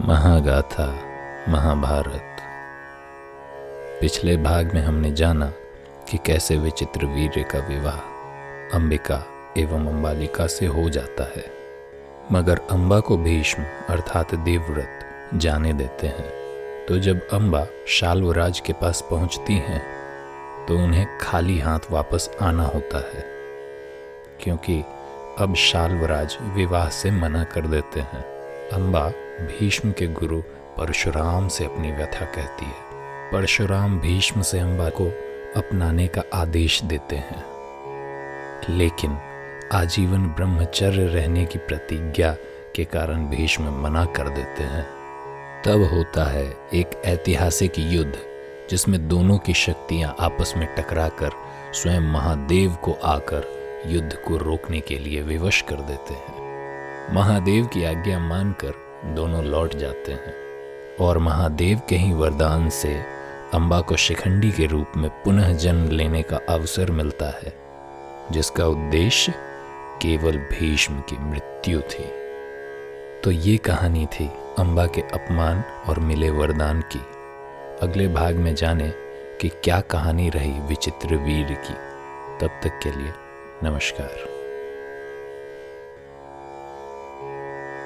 महागाथा, महाभारत। पिछले भाग में हमने जाना कि कैसे विचित्र वीर्य का विवाह अंबिका एवं अंबालिका से हो जाता है। मगर अंबा को भीष्म अर्थात देवव्रत जाने देते हैं। तो जब अंबा शाल्वराज के पास पहुँचती हैं तो उन्हें खाली हाथ वापस आना होता है। क्योंकि अब शाल्वराज विवाह से मना कर देते हैं। अंबा भीष्म के गुरु परशुराम से अपनी व्यथा कहती है। परशुराम भीष्म से अम्बा को अपनाने का आदेश देते हैं। लेकिन आजीवन ब्रह्मचर्य रहने की प्रतिज्ञा के कारण भीष्म मना कर देते हैं। तब होता है एक ऐतिहासिक युद्ध, जिसमें दोनों की शक्तियाँ आपस में टकराकर स्वयं महादेव को आकर युद्ध को रोकने के लिए विवश कर देते हैं। महादेव की आज्ञा मानकर दोनों लौट जाते हैं और महादेव के ही वरदान से अम्बा को शिखंडी के रूप में पुनः जन्म लेने का अवसर मिलता है, जिसका उद्देश्य केवल भीष्म की मृत्यु थी। तो ये कहानी थी अम्बा के अपमान और मिले वरदान की। अगले भाग में जाने कि क्या कहानी रही विचित्र वीर की। तब तक के लिए नमस्कार।